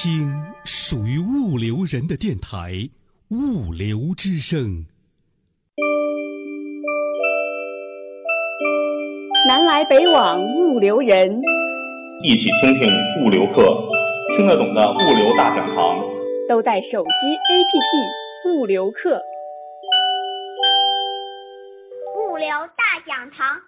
听属于物流人的电台《物流之声》。南来北往物流人，一起听听物流课，听得懂的物流大讲堂，都在手机 APP 物流课。物流大讲堂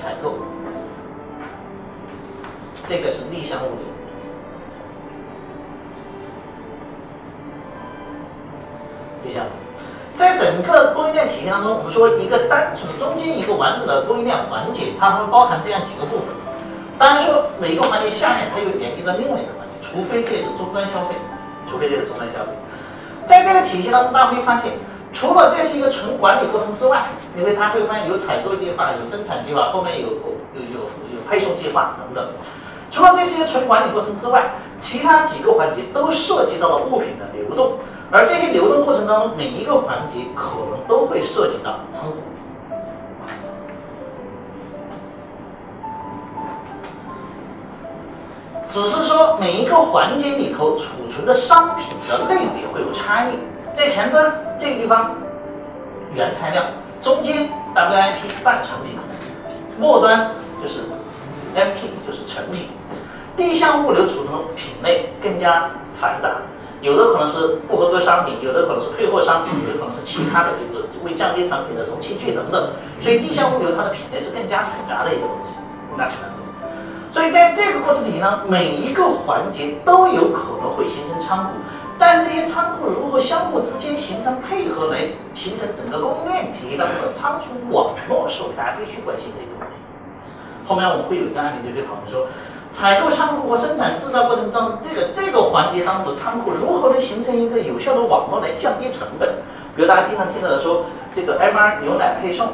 采购，这个是逆向物流。逆向，在整个供应链体系当中，我们说一个单纯中间一个完整的供应链环节，它会包含这样几个部分。当然说每一个环节下面它又连接到另外一个环节，除非这是终端消费，除非这是终端消费。在这个体系当中，大家会发现，除了这是一个纯管理过程之外，因为它会发现有采购计划、有生产计划，后面有有有有配送计划等等。除了这些纯管理过程之外，其他几个环节都涉及到了物品的流动，而这些流动过程当中，每一个环节可能都会涉及到仓库。只是说每一个环节里头储存的商品的类别会有差异，在前端这个地方原材料，中间 WIP 半成品，末端就是 MP 就是成品。逆向物流储存品类更加繁杂，有的可能是不合格商品，有的可能是退货商品，有的可能是其他的这个为降低产品的容器具等等。所以逆向物流它的品类是更加复杂的一个东西，那。所以在这个过程里呢，每一个环节都有可能会形成仓库，但是这些仓库如何相互之间形成配合来形成整个供应链体系当中的仓储网络，是大家必须关心的一个问题。后面我们会有一个案例就去讨论说，采购仓库和生产制造过程当中，这个这个环节当中的仓库如何能形成一个有效的网络来降低成本？比如大家经常听到的说，这个 MR 牛奶配送，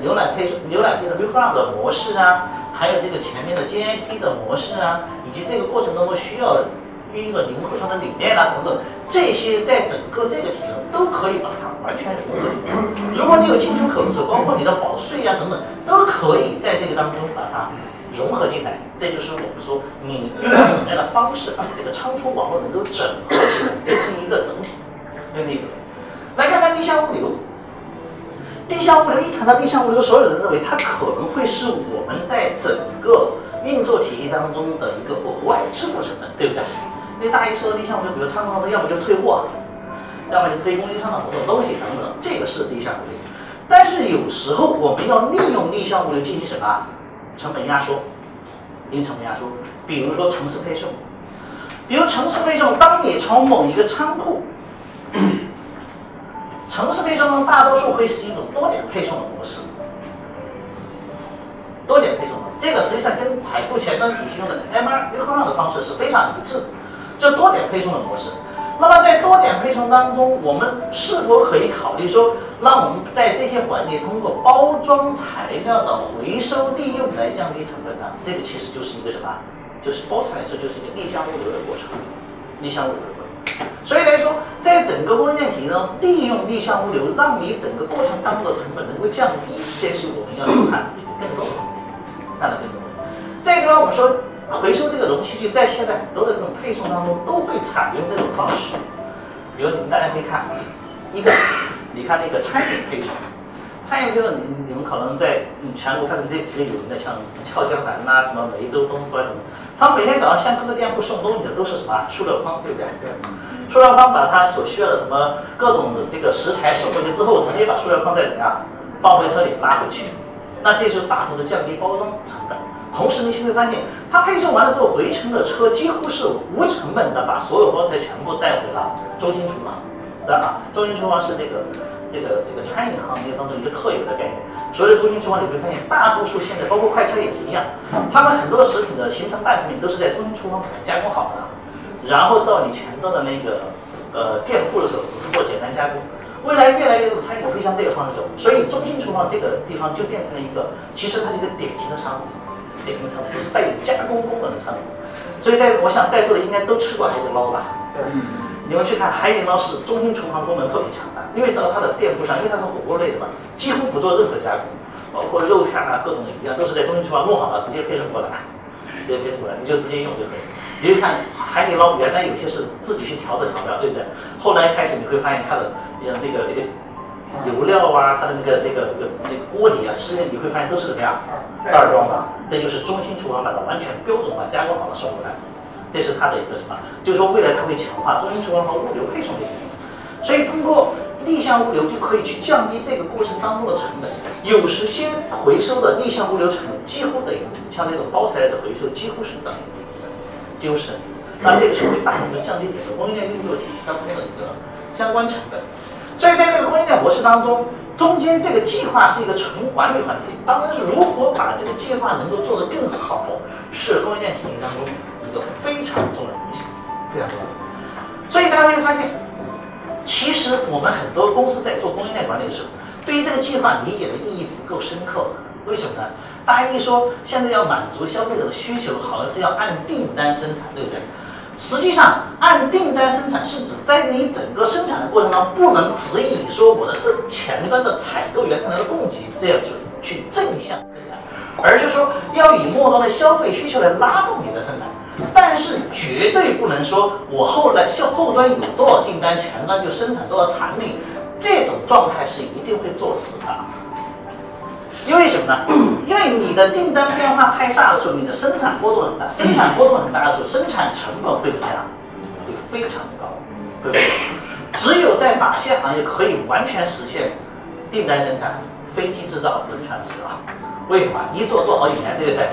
牛奶配送牛奶配送 r e f u 的模式啊。还有这个前面的 JIT 的模式啊，以及这个过程当中需要运用的零库存的理念啊等等，这些在整个这个体系都可以把它完全融合进去。如果你有进出口的时候，包括你的保税啊等等，都可以在这个当中把它融合进来。这就是我们说你用什么样的方式把这个仓储网络能够整合起来，变成一个整体。那个，来看看地下物流。地下物流一谈到地下物流，所有人认为它可能会是我们在整个运作体系当中的一个额外支付成本，对不对？因为大家一说逆向物流，比如仓库当中要么就退货，要么就推供应商的某种东西等等，这个是逆向物流。但是有时候我们要利用逆向物流进行什么？成本压缩，因成本压缩。比如说城市配送，比如城市配送，当你从某一个仓库。城市配送中，大多数会是一种多点配送的模式。多点配送的，这个实际上跟采购前端体系用的 MR 优化的方式是非常一致的，就多点配送的模式。那么在多点配送当中，我们是否可以考虑说，让我们在这些环节通过包装材料的回收利用来降低成本呢？这个其实就是一个什么？就是包材来说，就是一个逆向物流的过程，逆向物流。所以来说，在整个供应链体系中，利用逆向物流，让你整个过程当中的成本能够降低，这是我们要去看的更多的，看的更多。再一个地方，我们说回收这个容器具，在现在很多的这种配送当中都会采用这种方式。比如你们大家可以看，一个，你看那个餐饮配送，餐饮配送，你你们可能在全国范围内几个有名的，像俏江南呐，什么梅州东关什么。他们每天早上向各个店铺送东西的都是什么塑料筐，对不对？塑料筐把它所需要的什么各种的这个食材送过去之后，直接把塑料筐再怎么样放回车里拉回去，那这就大幅的降低包装成本。同时，你会发现，他配送完了之后回程的车几乎是无成本的把所有包材全部带回了中心厨房，对吧？中心厨房是这个。这个这个餐饮行业当中一个特有的概念，所有的中心厨房你会发现，大多数现在包括快餐也是一样，他们很多的食品的形成半成品都是在中心厨房加工好的，然后到你前端的那个呃店铺的时候，只是做简单加工。未来越来越多的餐饮会向这个方向走，所以中心厨房这个地方就变成了一个，其实它是一个典型的商品，典型的商品，是带有加工功能的商品。所以在我想在座的应该都吃过海底捞吧？对。你们去看海底捞是中心厨房功能特别强大，因为到它的店铺上，因为它是火锅类的嘛，几乎不做任何加工，包括肉片啊各种的一样，都是在中心厨房弄好了直接配送过来，直接配送过来，你就直接用就可以。你就看海底捞原来有些是自己去调的调料，对不对？后来开始你会发现它的。像那个那个油料啊，它的那个那个那个那个锅底啊，吃的你会发现都是怎么样袋装的，这就是中心厨房把它完全标准化加工好了送过来，这是它的一个什么？就是说未来它会强化中心厨房和物流配送的功能，所以通过逆向物流就可以去降低这个过程当中的成本。有时先回收的逆向物流成本几乎等于像那种包材的回收几乎是等于几乎是，那这个是会大幅度降低整个供应链运作体系当中的一个相关成本。所以在这个供应链模式当中，中间这个计划是一个纯管理环节。当然，如何把这个计划能够做得更好，是供应链体系当中一个非常重要的东西，非常重要。所以大家会发现，其实我们很多公司在做供应链管理的时候，对于这个计划理解的意义不够深刻。为什么呢？大家一说现在要满足消费者的需求，好像是要按订单生产，对不对？实际上，按订单生产是指在你整个生产的过程中，不能只以说我的是前端的采购原材料的供给这样去去正向生产，而是说要以末端的消费需求来拉动你的生产。但是绝对不能说我后来向后端有多少订单，前端就生产多少产品，这种状态是一定会做死的。因为什么呢？因为你的订单变化太大的时候，你的生产波动很大，生产波动很大的时候，生产成本会怎么样？会非常高，对不对？只有在哪些行业可以完全实现订单生产、飞机制造、轮船制造？为什么？一做做好几年，对不对？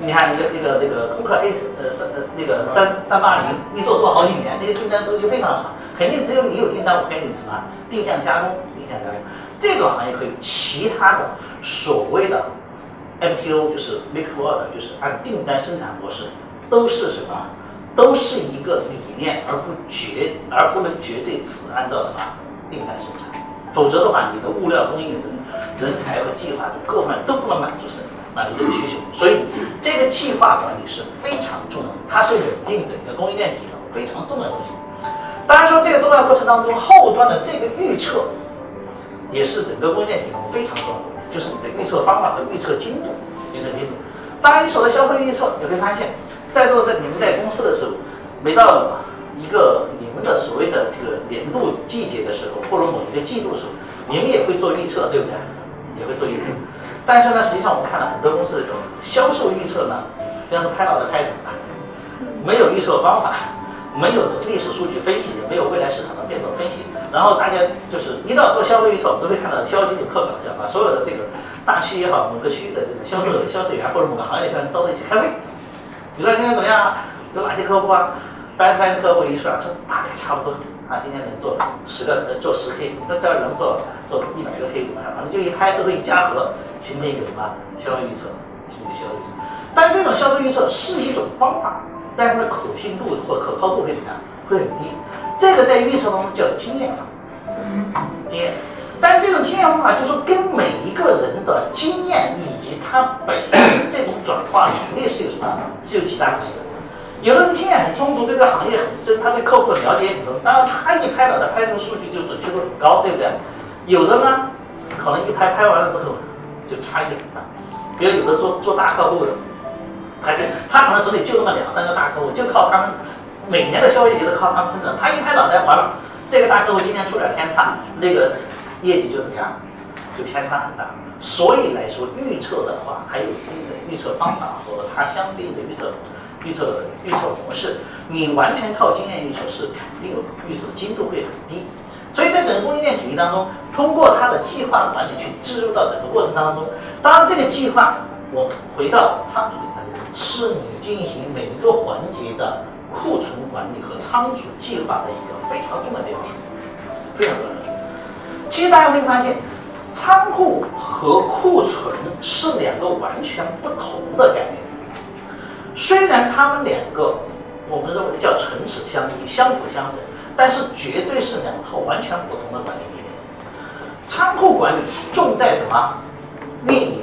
你看那个那个那个空客 A 呃三呃那个三三八零，一做做好几年，那个订单周期非常长，肯定只有你有订单，我给你什么定向加工、定向加工。这个行业可以，其他的。所谓的 MTO 就是 make to order，就是按订单生产模式，都是什么？都是一个理念，而不绝，而不能绝对只按照什么订单生产。否则的话，你的物料供应、人人才和计划的各方面都不能满足生满足这个需求。所以，这个计划管理是非常重要的，它是稳定整个供应链体系非常重要的东西。当然说，这个重要过程当中，后端的这个预测也是整个供应链体系非常重要的。就是你的预测方法和预测精度，预测精度。当你说的消费预测，你会发现，在座的你们在公司的时候，每到一个你们的所谓的这个年度季节的时候，或者某一个季度的时候，你们也会做预测，对不对？也会做预测。但是呢，实际上我们看到很多公司的这种销售预测呢，像是拍脑袋拍的，没有预测方法。没有历史数据分析，没有未来市场的变动分析，然后大家就是一到做销售预测，我们都会看到消极的课表，把所有的这个大区也好，某个区域的这个销售销售员或者某个行业销售员招在一起开会。你说今天怎么样？有哪些客户啊？班班客户一算，说大概差不多啊，今天能做十个，能做十 K，那第二能做做一百个 K 怎么样？反正就一拍，都会一加和，形成一个什么销售预测，形成销售预测。但这种销售预测是一种方法。但是它的可信度或可靠度会怎么样？会很低。这个在预测当中叫经验法，经验。但这种经验方法就是跟每一个人的经验以及他本身这种转化能力是有什么？是有极大关系的。有的人经验很充足，对这个行业很深，他对客户的了解很多，当然他一拍脑袋拍出数据就准确度很高，对不对？有的呢，可能一拍拍完了之后就差异很大。比如有的做做大客户的。他就他可能手里就那么两三个大客户，就靠他们每年的消费也是靠他们生产。他一拍脑袋，完了，这个大客户今年出点偏差，那个业绩就怎么样，就偏差很大。所以来说，预测的话，还有一定的预测方法和它相对应的预测预测预测模式。你完全靠经验预测是肯定有预测精度会很低。所以在整个供应链体系当中，通过它的计划管理去植入到整个过程当中。当，这个计划我回到仓储里面。是你进行每一个环节的库存管理和仓储计划的一个非常重要的要素，非常重要的。其实大家会发现，仓库和库存是两个完全不同的概念。虽然他们两个我们认为叫唇齿相依、相辅相成，但是绝对是两套完全不同的管理理念。仓库管理重在什么？运营。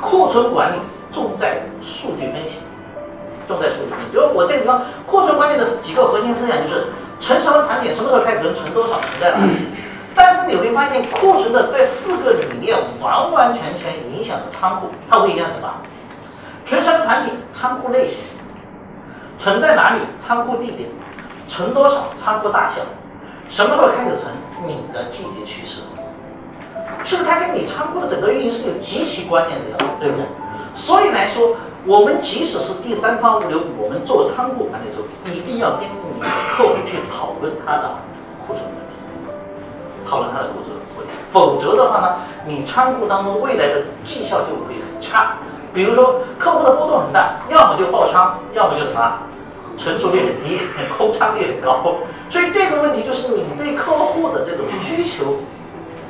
库存管理重在数据分析，重在数据。比如我这个地方库存管理的几个核心思想就是存什么产品，什么时候开始存，存多少，存在哪里。但是你会发现，库存的这四个理念完完全全影响了仓库，它会影响什么？存什么产品？仓库类型。存在哪里？仓库地点。存多少？仓库大小。什么时候开始存？你的季节趋势。是不是它跟你仓库的整个运营是有极其关联的呀？对不对？所以来说，我们即使是第三方物流，我们做仓库管理的时候，一定要跟你的客户去讨论他的库存问题，讨论他的库存问题。否则的话呢，你仓库当中未来的绩效就会很差。比如说，客户的波动很大，要么就爆仓，要么就什么，存储率很低，空仓率很高。所以这个问题就是你对客户的这种需求。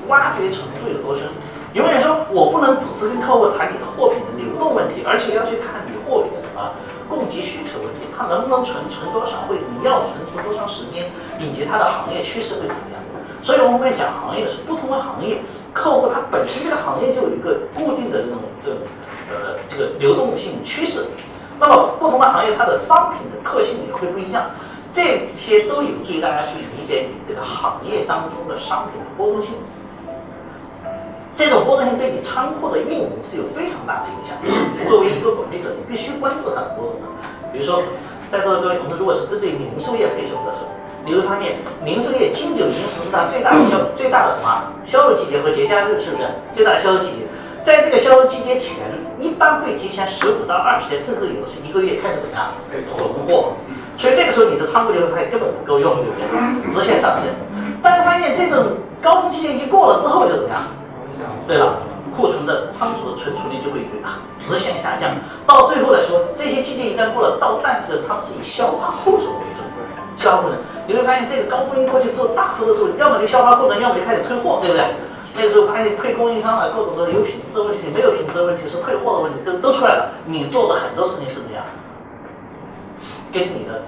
挖掘程度有多深？永远说，我不能只是跟客户谈你的货品的流动问题，而且要去看你货品的什么供给需求问题，它能不能存，存多少，会你要存存多长时间，以及它的行业趋势会怎么样？所以我们会讲行业的是不同的行业，客户他本身这个行业就有一个固定的这种这种呃这个流动性趋势，那么不同的行业它的商品的特性也会不一样，这些都有助于大家去理解你这个行业当中的商品的波动性。这种波动性对你仓库的运营是有非常大的影响。作为一个管理者，你必须关注它的波动。比如说，在座的各位，我们如果是针对零售业配送的时候，你会发现，零售业金九银十是它最大的销、最大的什么销售季节和节假日，是不是最大的销售季节？在这个销售季节前，一般会提前十五到二十天，甚至有的是一个月开始怎么样囤货。所以那个时候你的仓库就会发现根本不够用，对不对？直线上升。但是发现这种高峰期间一过了之后就怎么样？对了，库存的仓储的存储率就会直线下降，到最后来说，这些季节一旦过了，到淡季，他们是以消化库存为主，消化库存，你会发现这个高峰一过去之后，大幅的时候，要么就消化库存，要么就开始退货，对不对？那个时候发现退供应商了，各种的有品质的问题，没有品质的问题，是退货的问题，都都出来了。你做的很多事情是怎么样？跟你的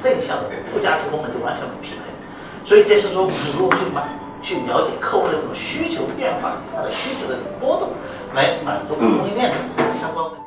正向的附加值功能就完全不匹配，所以这是说我们如何去买。去了解客户的这种需求变化与，他的需求的这种波动，来满足供应链的相关问题。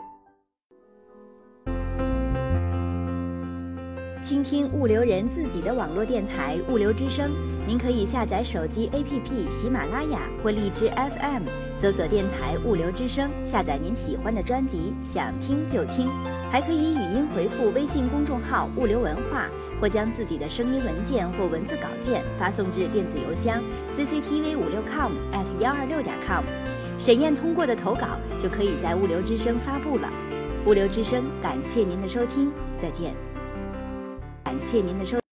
倾听物流人自己的网络电台《物流之声》，您可以下载手机 APP 喜马拉雅或荔枝 FM，搜索电台《物流之声》，下载您喜欢的专辑，想听就听。还可以语音回复微信公众号“物流文化”。或将自己的声音文件或文字稿件发送至电子邮箱 cctv 五六 com at 幺二六点 com，审验通过的投稿就可以在物流之声发布了。物流之声感谢您的收听，再见。感谢您的收。